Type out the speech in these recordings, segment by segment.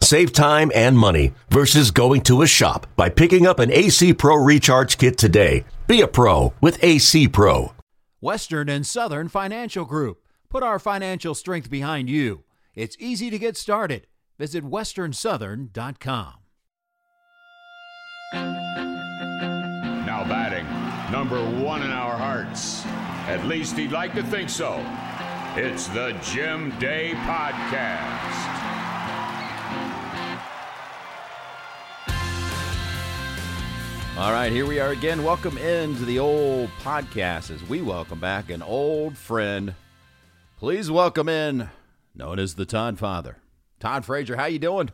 Save time and money versus going to a shop by picking up an AC Pro Recharge Kit today. Be a pro with AC Pro. Western and Southern Financial Group. Put our financial strength behind you. It's easy to get started. Visit westernsouthern.com. Now batting, number one in our hearts. At least he'd like to think so. It's the Jim Day Podcast. All right, here we are again. Welcome into the old podcast as we welcome back an old friend. Please welcome in, known as the Todd Father. Todd Frazier, how you doing?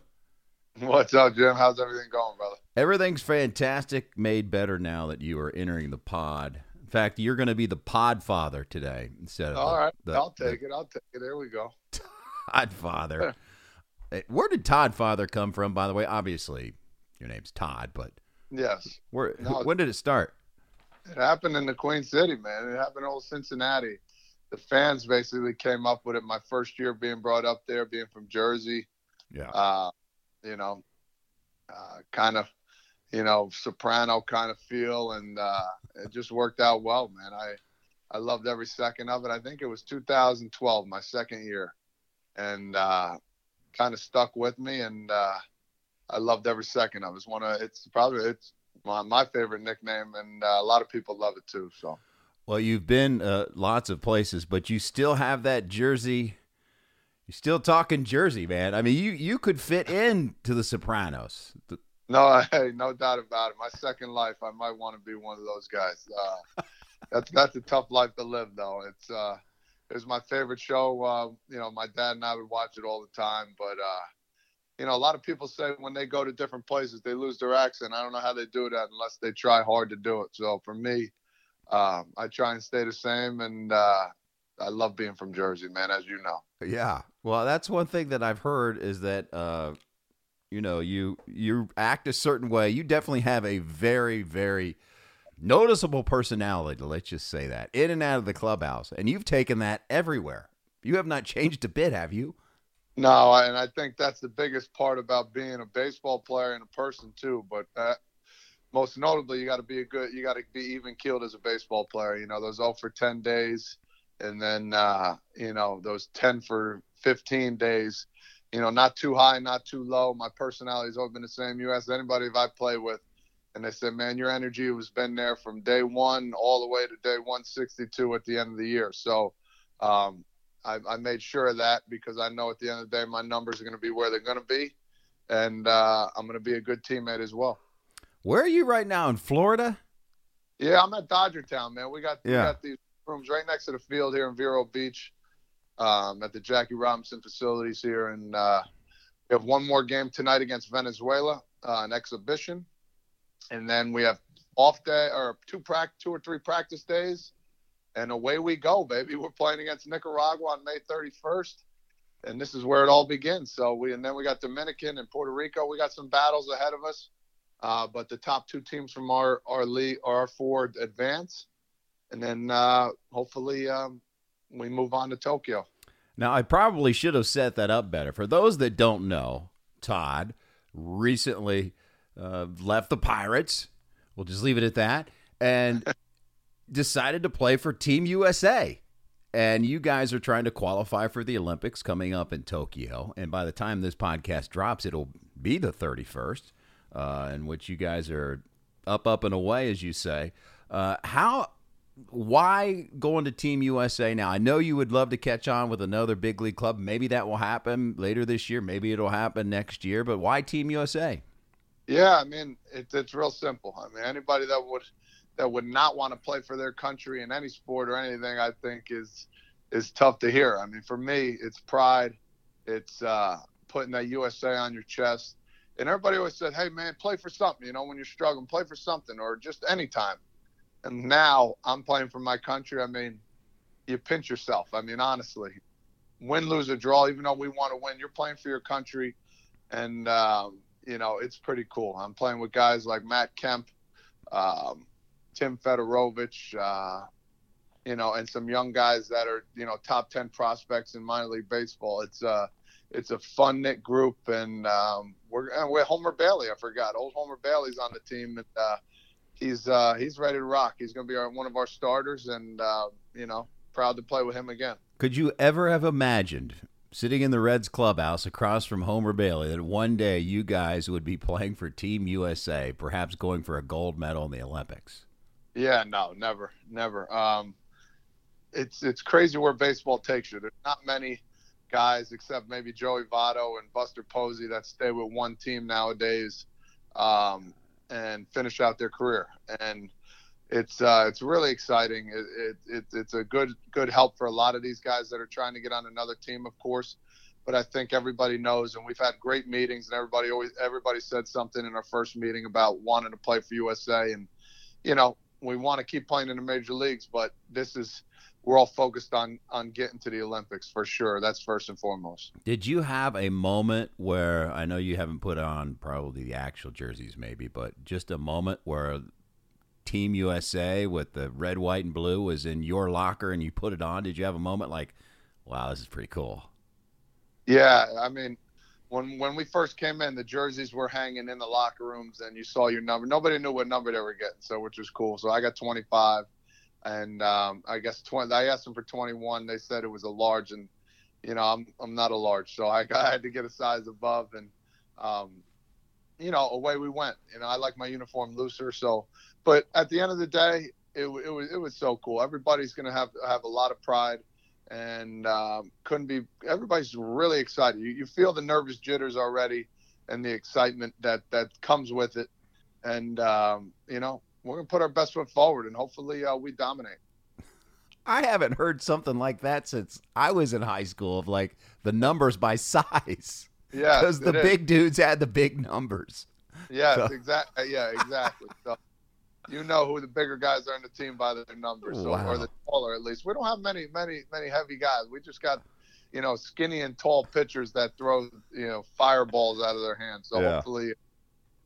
What's up, Jim? How's everything going, brother? Everything's fantastic, made better now that you are entering the pod. In fact, you're going to be the pod father today instead of All the, right, the- I'll take the it. I'll take it. There we go. Todd Father. Eh, Where did Todd Father come from, by the way? Obviously, your name's Todd, but Yes, where, No. when did it start? it happened in the Queen City, man. It happened in old Cincinnati. The fans basically came up with it my first year being brought up there, being from Jersey. Yeah. Uh, you know, uh, kind of, you know, soprano kind of feel, and uh, it just worked out well, man. I I loved every second of it. I think it was 2012, my second year, and uh, kind of stuck with me, and uh, I loved every second of it. It's one of it's probably it's my, my favorite nickname, and uh, a lot of people love it too. So Well, you've been uh, lots of places, but you still have that Jersey. You're still talking Jersey, man. I mean, you you could fit in to the Sopranos. The- no, hey, no doubt about it. My second life, I might want to be one of those guys. Uh, that's that's a tough life to live, though. It's uh, it was my favorite show. Uh, you know, my dad and I would watch it all the time, but uh, you know, a lot of people say when they go to different places, they lose their accent. I don't know how they do that unless they try hard to do it. So for me, um, I try and stay the same, and uh, I love being from Jersey, man, as you know. yeah. Well, that's one thing that I've heard is that uh, you know you you act a certain way. You definitely have a very very noticeable personality. Let's just say that in and out of the clubhouse, and you've taken that everywhere. You have not changed a bit, have you? No, and I think that's the biggest part about being a baseball player and a person too. But uh, most notably, you got to be a good, you got to be even keeled as a baseball player. You know, those 0 for 10 days, and then uh, you know those 10 for 15 days. You know, not too high, not too low. My personality's always been the same. You ask anybody if I play with, and they said, "Man, your energy has been there from day one all the way to day 162 at the end of the year." So. Um, I, I made sure of that because I know at the end of the day my numbers are going to be where they're going to be, and uh, I'm going to be a good teammate as well. Where are you right now in Florida? Yeah, I'm at Dodger Town, man. We got we got these rooms right next to the field here in Vero Beach, um, at the Jackie Robinson facilities here, and uh, we have one more game tonight against Venezuela, uh, an exhibition, and then we have off day or two prac two or three practice days, and away we go, baby. We're playing against Nicaragua on May 31st, and this is where it all begins. So we and then we got Dominican and Puerto Rico. We got some battles ahead of us, uh, but the top two teams from our our league, our four advance, and then uh, hopefully um, we move on to Tokyo. Now, I probably should have set that up better. For those that don't know, Todd recently uh, left the Pirates. We'll just leave it at that. And decided to play for Team USA. And you guys are trying to qualify for the Olympics coming up in Tokyo. And by the time this podcast drops, it'll be the 31st, uh, in which you guys are up, up, and away, as you say. Uh, how why going to Team USA now? I know you would love to catch on with another big league club. Maybe that will happen later this year. Maybe it'll happen next year. But why Team USA? Yeah, I mean it's it's real simple. I mean anybody that would that would not want to play for their country in any sport or anything, I think is is tough to hear. I mean for me, it's pride. It's uh, putting that USA on your chest. And everybody always said, "Hey man, play for something." You know, when you're struggling, play for something, or just any time. and now I'm playing for my country. I mean, you pinch yourself. I mean, honestly, win, lose, or draw. Even though we want to win, you're playing for your country, and um, you know it's pretty cool. I'm playing with guys like Matt Kemp, um, Tim Federowicz, uh, you know, and some young guys that are you know top ten prospects in minor league baseball. It's uh it's a fun knit group, and um, we're and we're Homer Bailey. I forgot, old Homer Bailey's on the team, and uh, he's uh, he's ready to rock. He's going to be our, one of our starters, and uh, you know, proud to play with him again. Could you ever have imagined sitting in the Reds clubhouse across from Homer Bailey that one day you guys would be playing for Team USA, perhaps going for a gold medal in the Olympics? Yeah, no, never, never. Um, it's it's crazy where baseball takes you. There's not many guys except maybe Joey Votto and Buster Posey that stay with one team nowadays um, and finish out their career. And it's uh, it's really exciting. It, it, it, it's a good good help for a lot of these guys that are trying to get on another team, of course. But I think everybody knows, and we've had great meetings, and everybody always everybody said something in our first meeting about wanting to play for USA, and you know we want to keep playing in the major leagues, but this is we're all focused on on getting to the Olympics for sure. That's first and foremost. Did you have a moment where I know you haven't put on probably the actual jerseys, maybe, but just a moment where Team USA with the red, white, and blue was in your locker and you put it on? Did you have a moment like, "Wow, this is pretty cool"? Yeah, I mean, when when we first came in, the jerseys were hanging in the locker rooms, and you saw your number. Nobody knew what number they were getting, so which was cool. So I got 25 and um, I guess 20. I asked them for 21. They said it was a large, and you know I'm I'm not a large, so I, I had to get a size above, and um, you know away we went. You know I like my uniform looser, so but at the end of the day, it, it was it was so cool. Everybody's gonna have have a lot of pride, and um, couldn't be. Everybody's really excited. You, you feel the nervous jitters already, and the excitement that that comes with it, and um, you know we're gonna put our best foot forward, and hopefully uh, we dominate. I haven't heard something like that since I was in high school. Of like the numbers by size. Yeah, because the is. big dudes had the big numbers. Yes, So- exactly. Yeah, exactly. so you know who the bigger guys are in the team by their numbers, so, Wow. or the taller at least. We don't have many, many, many heavy guys. We just got, you know, skinny and tall pitchers that throw, you know, fireballs out of their hands. So Yeah. hopefully,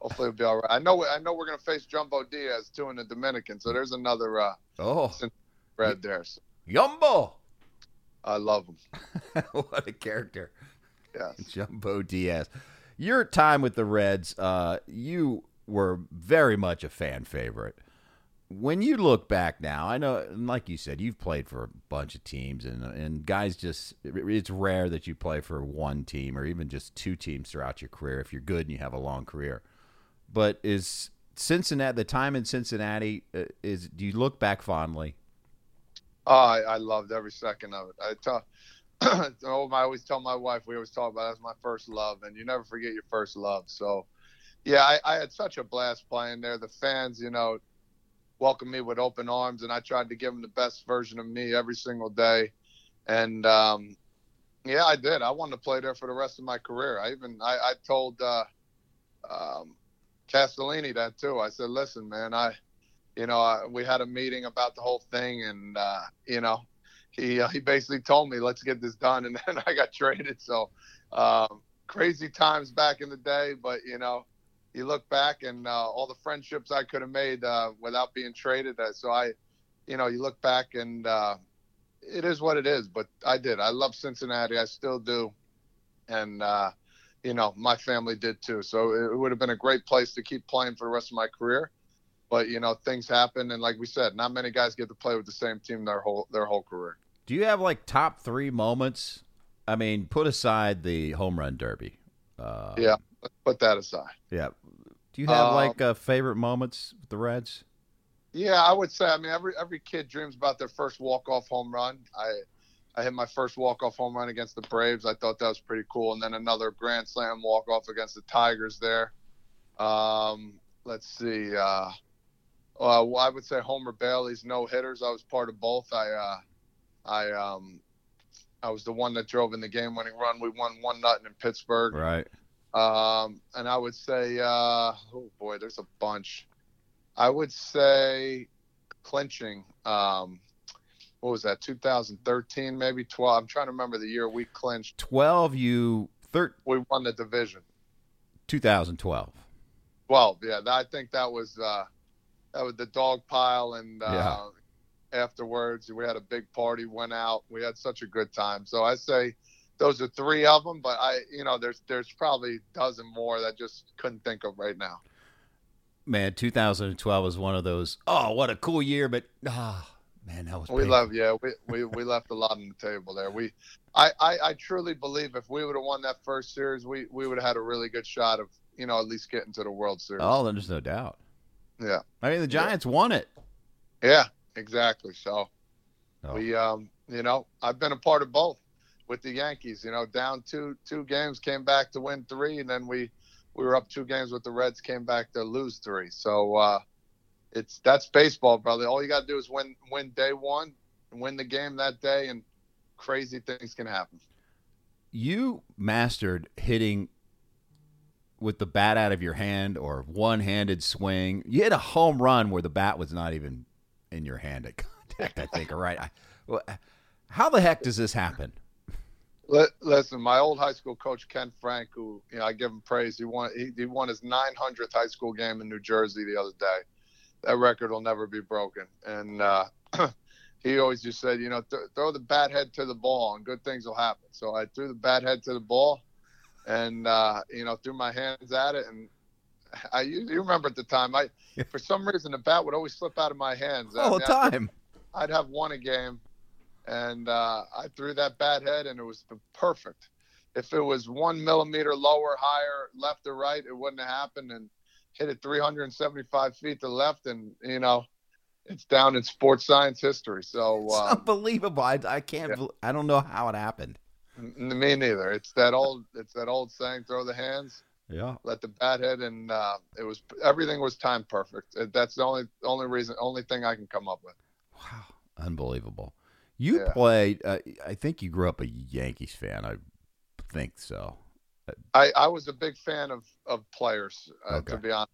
hopefully it'll be all right. I know, I know we're gonna face Jumbo Diaz too in the Dominican, so there's another uh, Oh, red there. So Yumbo! I love him. what a character. Yes. Jumbo Diaz. Your time with the Reds, uh, you were very much a fan favorite. When you look back now, I know, like you said, you've played for a bunch of teams, and and guys just it's rare that you play for one team or even just two teams throughout your career if you're good and you have a long career. But is Cincinnati the time in Cincinnati uh, is? Do you look back fondly? Oh, I, I loved every second of it. I tell, I always tell my wife, we always talk about that's my first love, and you never forget your first love. So, yeah, I, I had such a blast playing there. The fans, you know, welcomed me with open arms, and I tried to give them the best version of me every single day. And um, yeah, I did. I wanted to play there for the rest of my career. I even I, I told uh, um, Castellini that too. I said, listen, man, I you know, uh, we had a meeting about the whole thing, and uh, you know, he uh, he basically told me, "Let's get this done," and then I got traded. So um, crazy times back in the day, but you know, you look back and uh, all the friendships I could have made uh, without being traded. Uh, so I, you know, you look back and uh, it is what it is. But I did. I love Cincinnati. I still do, and uh, you know, my family did too. So it, it would have been a great place to keep playing for the rest of my career but you know things happen and like we said not many guys get to play with the same team their whole their whole career Do you have like top three moments? I mean, put aside the home run derby. Uh, yeah put that aside Yeah. Do you have Um, like uh, favorite moments with the Reds? yeah i would say i mean every every kid dreams about their first walk-off home run i i hit my first walk-off home run against the braves i thought that was pretty cool and then another grand slam walk-off against the tigers there um let's see uh uh, well, I would say Homer Bailey's no hitters. I was part of both. I, uh, I, um, I was the one that drove in the game-winning run. We won one nothing in Pittsburgh. Right. Um, and I would say, uh, oh boy, there's a bunch. I would say clinching. Um, what was that? 2013, maybe 12. I'm trying to remember the year we clinched. 12, you thir- We won the division. 2012. 12. Yeah, I think that was uh, that was the dog pile, and uh, Yeah. Afterwards we had a big party. Went out. We had such a good time. So I say those are three of them. But I, you know, there's there's probably a dozen more that just couldn't think of right now. Man, 2012 was one of those, oh, what a cool year, but ah, man, that was We painful. love, yeah, we, we, we left a lot on the table there. We, I, I, I truly believe if we would have won that first series, we, we would have had a really good shot of, you know, at least getting to the World Series. Oh, then there's no doubt. Yeah, I mean, the Giants won it. yeah, exactly. So Oh. we, um, you know, I've been a part of both with the Yankees. You know, down two two games, came back to win three, and then we we were up two games with the Reds, came back to lose three. So uh, it's that's baseball, brother. All you got to do is win win day one, win the game that day, and crazy things can happen. You mastered hitting with the bat out of your hand or one-handed swing. You hit a home run where the bat was not even in your hand at contact. I think. All right. I, well, how the heck does this happen? Listen, my old high school coach Ken Frank, who you know I give him praise. He won he, he won his 900th high school game in New Jersey the other day. That record will never be broken. And uh, he always just said, you know, th- throw the bat head to the ball and good things will happen. So I threw the bat head to the ball, and uh, you know threw my hands at it. And I you, you remember at the time I for some reason the bat would always slip out of my hands All the mean, time. I'd have won a game, and uh, I threw that bat head, and it was perfect. If it was one millimeter lower, higher, left or right, it wouldn't have happened. And hit it 375 feet to left, and you know, it's down in sports science history. So It's uh, unbelievable. I, I can't. yeah. I don't know how it happened. me neither. It's that old. It's that old saying: throw the hands, Yeah. let the bat hit, and uh, it was everything was timed perfect. Uh, That's the only only reason, only thing I can come up with. Wow, unbelievable. You Yeah. played. Uh, I think you grew up a Yankees fan. I think so. I, I was a big fan of of players, uh, Okay. to be honest.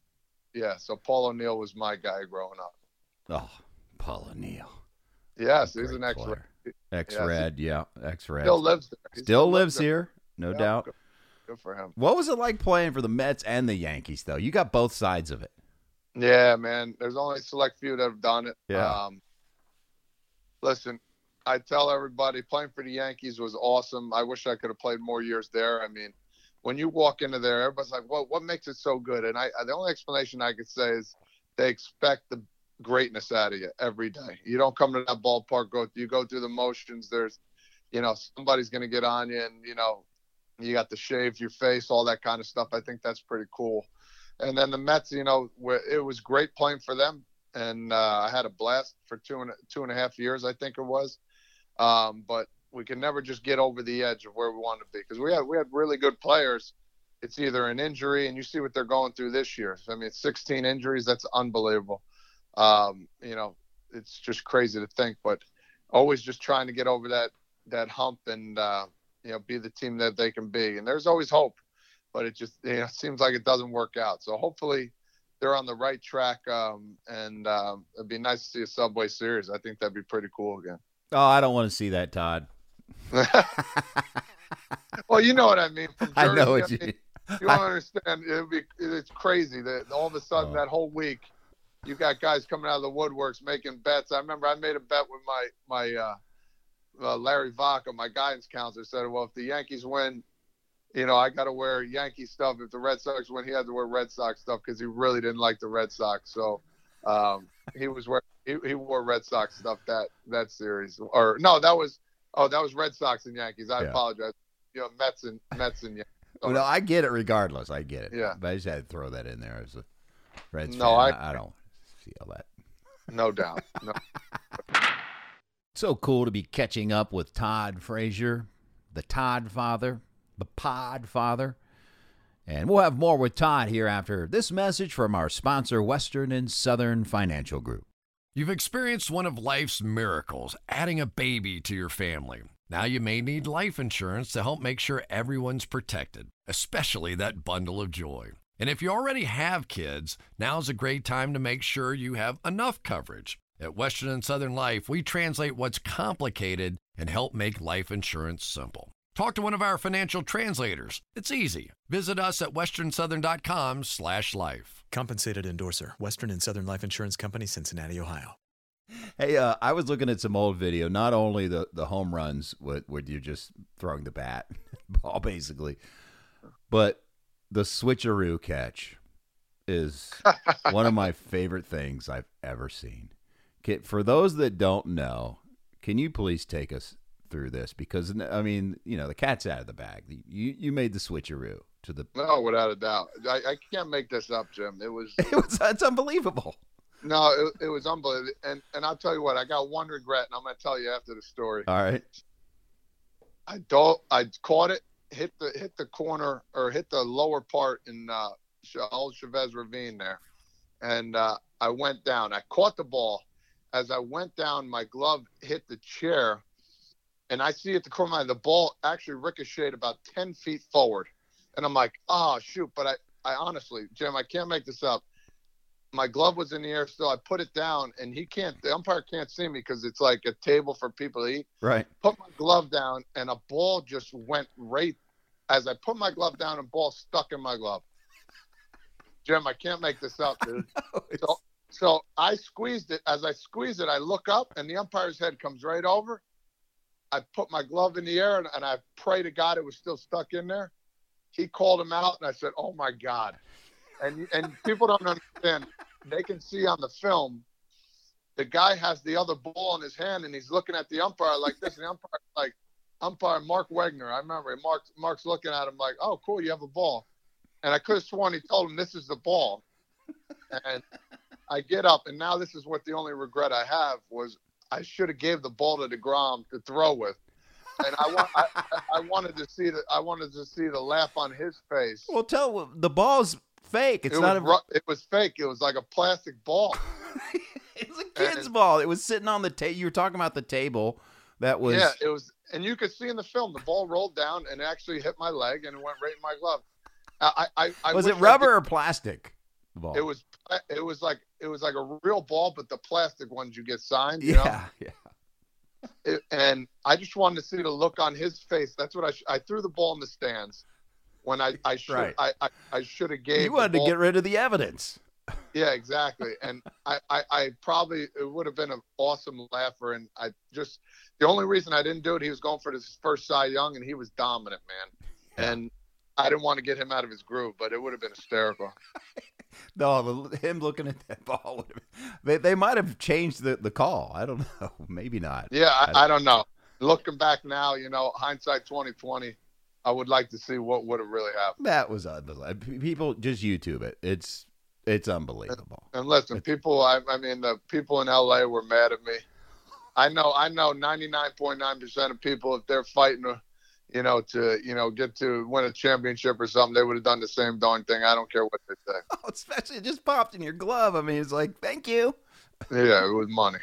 Yeah, so Paul O'Neill was my guy growing up. Oh, Paul O'Neill. Yes, he's an ex. Yes, Ex-Red, yeah, ex-Red. Still lives there. He Still lives here, no doubt. Good, for him. What was it like playing for the Mets and the Yankees, though? You got both sides of it. Yeah, man. There's only a select few that have done it. Yeah. Um, listen, I tell everybody playing for the Yankees was awesome. I wish I could have played more years there. I mean, when you walk into there, everybody's like, "Well, what makes it so good?" And I, the only explanation I could say is they expect the greatness out of you every day. You don't come to that ballpark, go you go through the motions. There's, you know, somebody's going to get on you, and you know, you got to shave your face, all that kind of stuff. I think that's pretty cool. And then the Mets, you know, it was great playing for them, and uh, I had a blast for two and two and a half years, I think it was. Um, but we can never just get over the edge of where we want to be because we had we had really good players. It's either an injury, and you see what they're going through this year. I mean, 16 injuries. That's unbelievable. Um, you know, it's just crazy to think, but always just trying to get over that that hump and uh, you know be the team that they can be. And there's always hope, but it just you know seems like it doesn't work out. So hopefully they're on the right track. Um, and um, it'd be nice to see a Subway Series. I think that'd be pretty cool again. Oh, I don't want to see that, Todd. well, you know what I mean. I know what you. mean, you don't understand. It'd be it's crazy that all of a sudden Oh. that whole week you got guys coming out of the woodworks making bets. I remember I made a bet with my my uh, uh, Larry Vaca, my guidance counselor, said, "Well, if the Yankees win, you know, I got to wear Yankee stuff. If the Red Sox win, he had to wear Red Sox stuff because he really didn't like the Red Sox. So um, he was wearing he, he wore Red Sox stuff that that series. Or no, that was oh that was Red Sox and Yankees. I Yeah. apologize. You know, Mets and Mets and Yankees. Well, no, I get it regardless. I get it. Yeah. But I just had to throw that in there as a Reds No, fan. I- I, I don't feel that. No doubt. No. So cool to be catching up with Todd Frazier, the Todd father, the Pod father. And we'll have more with Todd here after this message from our sponsor, Western and Southern Financial Group. You've experienced one of life's miracles, adding a baby to your family. Now you may need life insurance to help make sure everyone's protected, especially that bundle of joy. And if you already have kids, now's a great time to make sure you have enough coverage. At Western and Southern Life, we translate what's complicated and help make life insurance simple. Talk to one of our financial translators. It's easy. Visit us at westernsouthern.com slash life. Compensated endorser, Western and Southern Life Insurance Company, Cincinnati, Ohio. Hey, uh, I was looking at some old video. Not only the, the home runs where, where you're just throwing the bat, ball basically, but the switcheroo catch is one of my favorite things I've ever seen. Can, for those that don't know, can you please take us through this? Because I mean, you know, the cat's out of the bag. You you made the switcheroo to the. No, without a doubt. I, I can't make this up, Jim. It was. It was. It's unbelievable. No, it, it was unbelievable. And and I'll tell you what, I got one regret, and I'm going to tell you after the story. All right. I don't. I caught it, hit the hit the corner or hit the lower part in uh, old Chavez Ravine there, and uh, I went down. I caught the ball. As I went down, my glove hit the chair, and I see at the corner of my eye, the ball actually ricocheted about ten feet forward, and I'm like, oh shoot! But I, I honestly, Jim, I can't make this up my glove was in the air still. I put it down, and he can't. The umpire can't see me because it's like a table for people to eat. Right. Put my glove down, and a ball just went right as I put my glove down, and ball stuck in my glove. Jim, I can't make this up, dude. no, so, so I squeezed it. As I squeeze it, I look up, and the umpire's head comes right over. I put my glove in the air, and, and I pray to God it was still stuck in there. He called him out, and I said, "Oh my God." and and people don't understand. They can see on the film, the guy has the other ball in his hand, and he's looking at the umpire like this, and the umpire like umpire Mark Wegner. I remember Mark Mark's looking at him like, "Oh, cool, you have a ball," and I could have sworn he told him this is the ball, and I get up, and now this is what the only regret I have was I should have gave the ball to deGrom to throw with and I, want, I, I, wanted to see the I wanted to see the laugh on his face. Well, tell the ball's fake. It's it not was, a. It was fake. It was like a plastic ball. it's a kid's and, ball. It was sitting on the table. You were talking about the table. That was. Yeah, it was, and you could see in the film the ball rolled down and actually hit my leg and it went right in my glove. I, I, I was it rubber or plastic? Ball. It was. It was like it was like a real ball, but the plastic ones you get signed. You yeah, know? yeah. It, and I just wanted to see the look on his face. That's what I. Sh- I threw the ball in the stands when I I should right. I, I, I should have gave. You wanted to get rid of the evidence. Yeah, exactly. And I, I, I probably it would have been an awesome laugher. And I just the only reason I didn't do it, he was going for his first Cy Young, and he was dominant, man. And I didn't want to get him out of his groove, but it would have been hysterical. no, him looking at that ball, they they might have changed the, the call. I don't know, maybe not. Yeah, I, I, I don't know. Looking back now, you know, hindsight twenty twenty. I would like to see what would have really happened. That was unbelievable. People just YouTube it. It's it's unbelievable. And, and listen, people. I, I mean, the people in LA were mad at me. I know. I know. Ninety nine point nine percent of people, if they're fighting, you know, to you know get to win a championship or something, they would have done the same darn thing. I don't care what they say. Oh, especially it just popped in your glove. I mean, it's like, thank you. Yeah, it was money.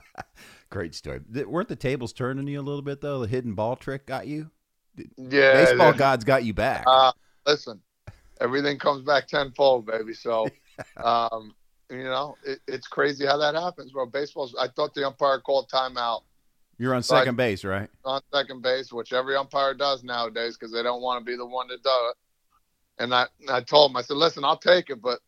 Great story. Weren't the tables turning you a little bit though? The hidden ball trick got you. Yeah, baseball gods got you back. Uh, listen, everything comes back tenfold, baby. So, um, you know, it, it's crazy how that happens, bro. Baseball's. I thought the umpire called timeout. You're on second I, base, right? On second base, which every umpire does nowadays because they don't want to be the one to do it. And I, I told him, I said, listen, I'll take it, but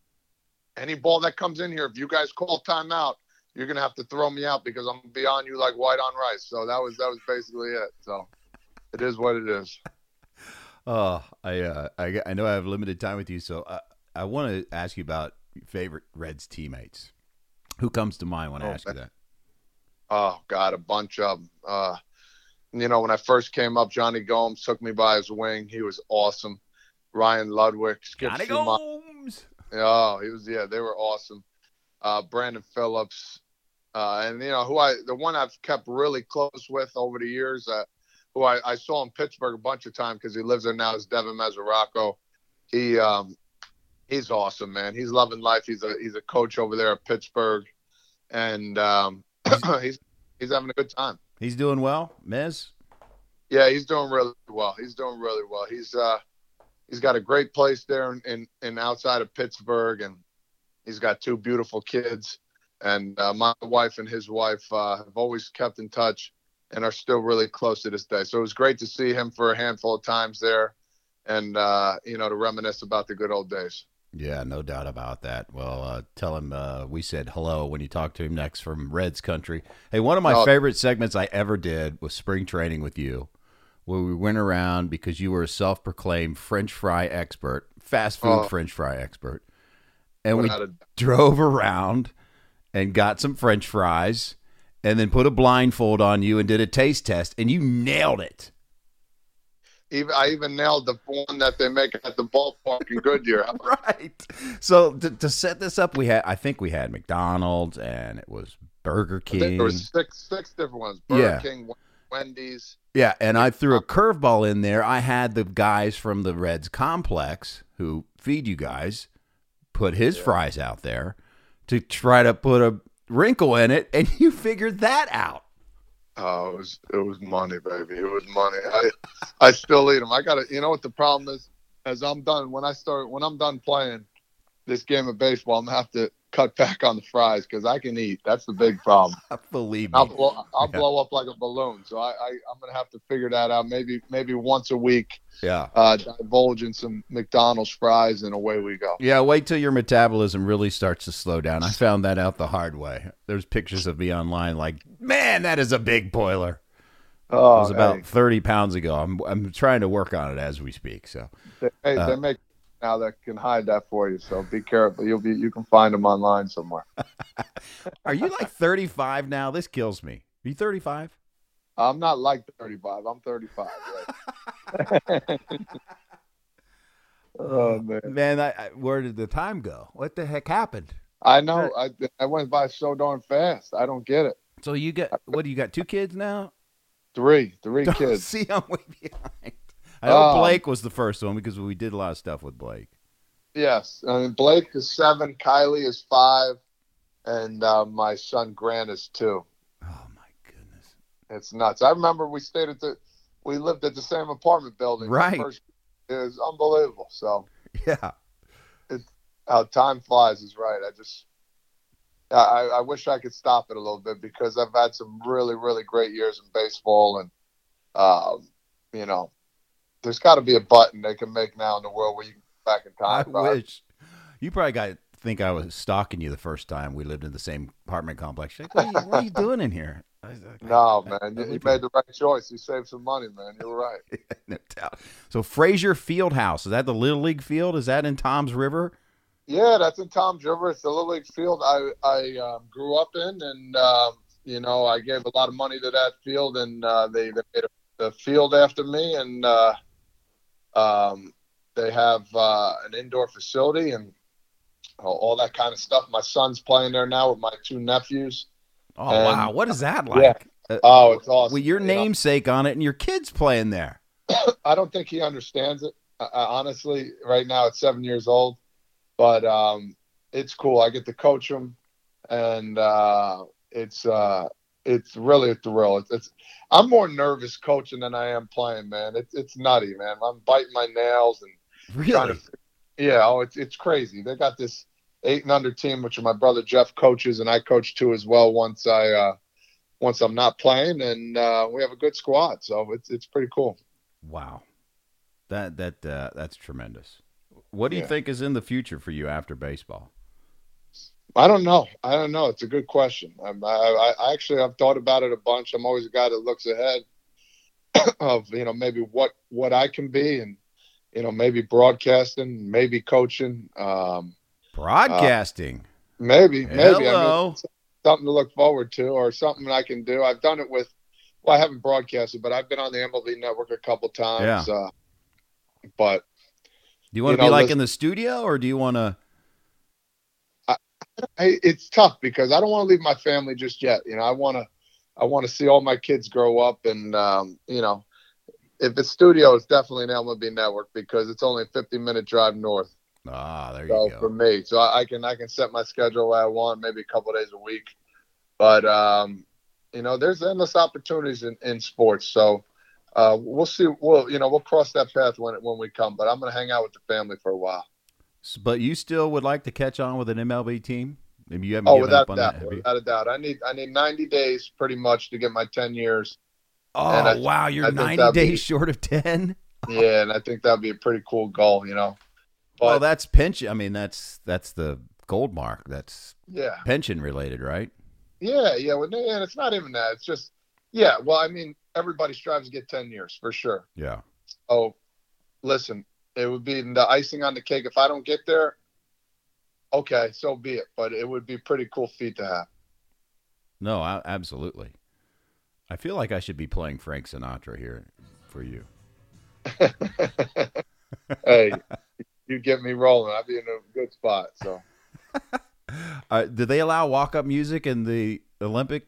any ball that comes in here, if you guys call timeout, you're gonna have to throw me out because I'm beyond you like white on rice. So that was that was basically it. So it is what it is. Oh, I, uh, I, I know I have limited time with you, so I, I want to ask you about your favorite Reds teammates. Who comes to mind when I oh, ask you that? Oh God, a bunch of them. Uh, you know, when I first came up, Jonny Gomes took me by his wing. He was awesome. Ryan Ludwick, Skip Jonny Gomes. Oh, he was. Yeah, they were awesome. Uh, Brandon Phillips, uh, and you know who I the one I've kept really close with over the years. Uh, who I, I saw in Pittsburgh a bunch of times because he lives there now, is Devin Mesoraco. He um, he's awesome, man. He's loving life. He's a he's a coach over there at Pittsburgh, and um, he's he's having a good time. He's doing well, Mez. Yeah, he's doing really well. He's doing really well. He's uh he's got a great place there in in, in outside of Pittsburgh, and he's got two beautiful kids. and uh, my wife and his wife uh, have always kept in touch and are still really close to this day. So it was great to see him for a handful of times there, and uh, you know to reminisce about the good old days. Yeah, no doubt about that. Well, uh, tell him uh, we said hello when you talk to him next from Reds country. Hey, one of my Oh. favorite segments I ever did was spring training with you, where we went around because you were a self-proclaimed French fry expert, fast food Oh. French fry expert, and we a- drove around and got some French fries, and then put a blindfold on you and did a taste test, and you nailed it. Even I even nailed the one that they make at the ballpark in Goodyear. Right. So to, to set this up, we had I think we had McDonald's and it was Burger King. there was six six different ones: Burger Yeah. King, Wendy's. yeah, and I threw a uh, curveball in there. I had the guys from the Reds complex who feed you guys put his fries out there to try to put a wrinkle in it, and you figured that out. Oh, it was it was money, baby. It was money. I I still eat them. I got to You know what the problem is? As I'm done, when I start, when I'm done playing this game of baseball, I'm gonna have to cut back on the fries because I can eat. That's the big problem. Believe me. I'll blow, I'll Yeah. blow up like a balloon. So I, I I'm gonna have to figure that out. Maybe maybe once a week, Yeah. uh, divulge in some McDonald's fries, and away we go. Yeah, wait till your metabolism really starts to slow down. I found that out the hard way. There's pictures of me online like, man, that is a big boiler. Oh, It was about hey. 30 pounds ago. I'm I'm trying to work on it as we speak. So hey, Uh, they make now that can hide that for you. So be careful. You'll be you can find them online somewhere. Are you like 35 now? This kills me. Are you 35? I'm not like 35. I'm 35. Right? oh man, Man, I, I, where did the time go? What the heck happened? I know. I I went by so darn fast. I don't get it. So you got what do you got two kids now? Three, three kids. See, I'm way behind. I know Oh. Blake was the first one because we did a lot of stuff with Blake. Yes, I mean, Blake is seven. Kylie is five, and uh, my son Grant is two. Oh my goodness. It's nuts. I remember we stayed at the, we lived at the same apartment building. Right. first- It was unbelievable. So Yeah. how time flies is right. I just, I I wish I could stop it a little bit because I've had some really, really great years in baseball, and, um, you know, there's got to be a button they can make now in the world where you can go back in time. right? wish. You probably got think I was stalking you the first time we lived in the same apartment complex. Like, what, are you, what are you doing in here? I No, I- man, I you, you made the right choice. You saved some money, man. You were right. no doubt. So Frazier Field House is that the Little League field? Is that in Toms River? Yeah, that's in Toms River. It's the Little League field I I um, grew up in, and um, you know I gave a lot of money to that field, and uh, they they made a, a field after me, and uh, um, they have uh, an indoor facility and all, all that kind of stuff. My son's playing there now with my two nephews. Oh And- wow, what is that like? Yeah. Uh, Oh, it's awesome. with your You know, namesake on it and your kids playing there. I don't think he understands it. Uh, honestly, right now It's seven years old, but um, it's cool. I get to coach him, and uh, it's uh, it's really a thrill. It's, it's I'm more nervous coaching than I am playing, man. It's it's nutty, man. I'm biting my nails and trying Really? to. Yeah, oh, it's it's crazy. They got this eight and under team, which my brother Jeff coaches, and I coach too as well. Once I uh, once I'm not playing, and uh, we have a good squad, so it's it's pretty cool. Wow. That that uh, that's tremendous. What do you think is in the future for you after baseball? I don't know. I don't know. It's a good question. I'm, I, I I actually I've thought about it a bunch. I'm always a guy that looks ahead of you know maybe what what I can be and you know maybe broadcasting, maybe coaching, um, Broadcasting. maybe maybe I mean, something to look forward to or something I can do. I've done it with. Well, I haven't broadcasted, but I've been on the MLB Network a couple times. Yeah. Uh, but do you want you to be like in the studio or do you want to? I, it's tough because I don't want to leave my family just yet. You know, I want to, I want to see all my kids grow up, and um, you know, if it's studio, it's definitely an MLB network because it's only a 50 minute drive north. Ah, there So you go. for me, so I, I can I can set my schedule way I want, maybe a couple days a week, but um, you know, there's endless opportunities in, in sports. So uh, we'll see. We'll you know we'll cross that path when when we come. But I'm gonna hang out with the family for a while. But you still would like to catch on with an MLB team? I mean, you haven't Oh, given up without a doubt, that, without a doubt. I need I need 90 days pretty much to get my 10 years. Oh I- wow, you're I 90 that'd be- days short of 10. Yeah, and I think that'd be a pretty cool goal, you know. But well, that's pension. I mean, that's that's the gold mark. That's yeah, pension related, right? yeah, yeah. Well, and it's not even that. It's just yeah. Well, I mean, everybody strives to get 10 years for sure. Yeah. Oh, listen, it would be the icing on the cake if I don't get there. Okay, so be it. But it would be a pretty cool feat to have. No, I, absolutely. I feel like I should be playing Frank Sinatra here for you. hey, you get me rolling. I'd be in a good spot. So Uh, do they allow walk-up music in the Olympic?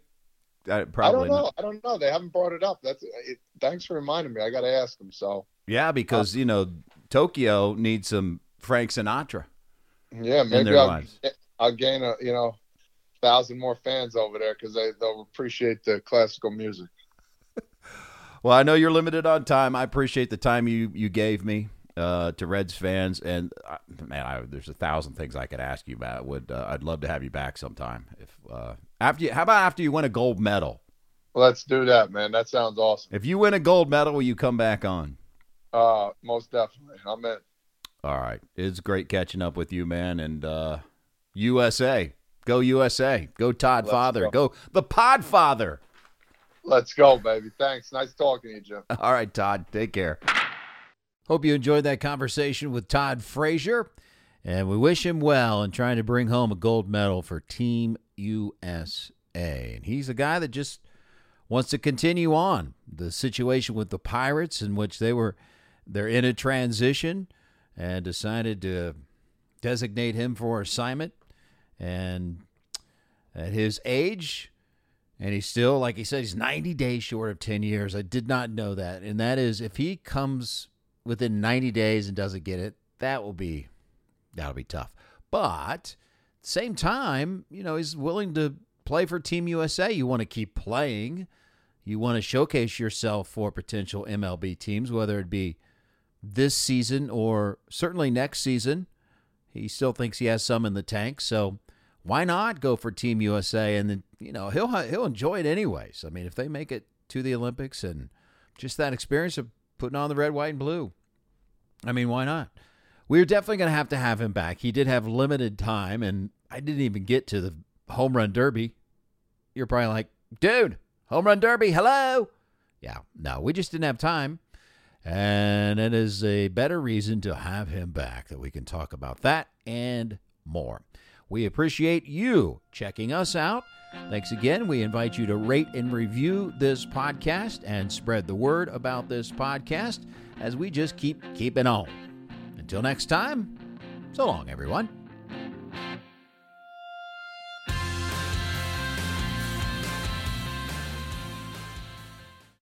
Uh, I probably don't know. not. I don't know. They haven't brought it up. That's it, thanks for reminding me. I got to ask them. So Yeah, because you know Tokyo needs some Frank Sinatra. yeah, maybe their I'll. I'll gain a you know thousand more fans over there because they they'll appreciate the classical music. Well, I know you're limited on time. I appreciate the time you you gave me uh, to Reds fans, and uh, man, I, there's a thousand things I could ask you about. Would uh, I'd love to have you back sometime. If uh, after you, how about after you win a gold medal? Let's do that, man. That sounds awesome. If you win a gold medal, will you come back on? Uh, most definitely. I'm in. All right, it's great catching up with you, man, and uh, USA, go USA, go Todd Let's Father, go. go the Pod Father. Let's go, baby. Thanks. Nice talking to you, Jim. All right, Todd. Take care. Hope you enjoyed that conversation with Todd Frazier. And we wish him well in trying to bring home a gold medal for Team USA. And he's a guy that just wants to continue on. The situation with the Pirates, in which they were they're in a transition and decided to designate him for assignment. And at his age, and he's still, like he said, he's 90 days short of 10 years. I did not know that. And that is, if he comes within 90 days and doesn't get it, that will be, that'll be tough. But at the same time, you know, he's willing to play for Team USA. You want to keep playing. You want to showcase yourself for potential MLB teams, whether it be this season or certainly next season. He still thinks he has some in the tank. So, why not go for Team USA? And then you know he'll he'll enjoy it anyways. I mean, if they make it to the Olympics and just that experience of putting on the red, white, and blue, I mean, why not? We're definitely going to have to have him back. He did have limited time, and I didn't even get to the home run derby. You're probably like, dude, home run derby, hello. Yeah, no, we just didn't have time. And it is a better reason to have him back that we can talk about that and more. We appreciate you checking us out. Thanks again. We invite you to rate and review this podcast and spread the word about this podcast as we just keep keeping on. Until next time, so long, everyone.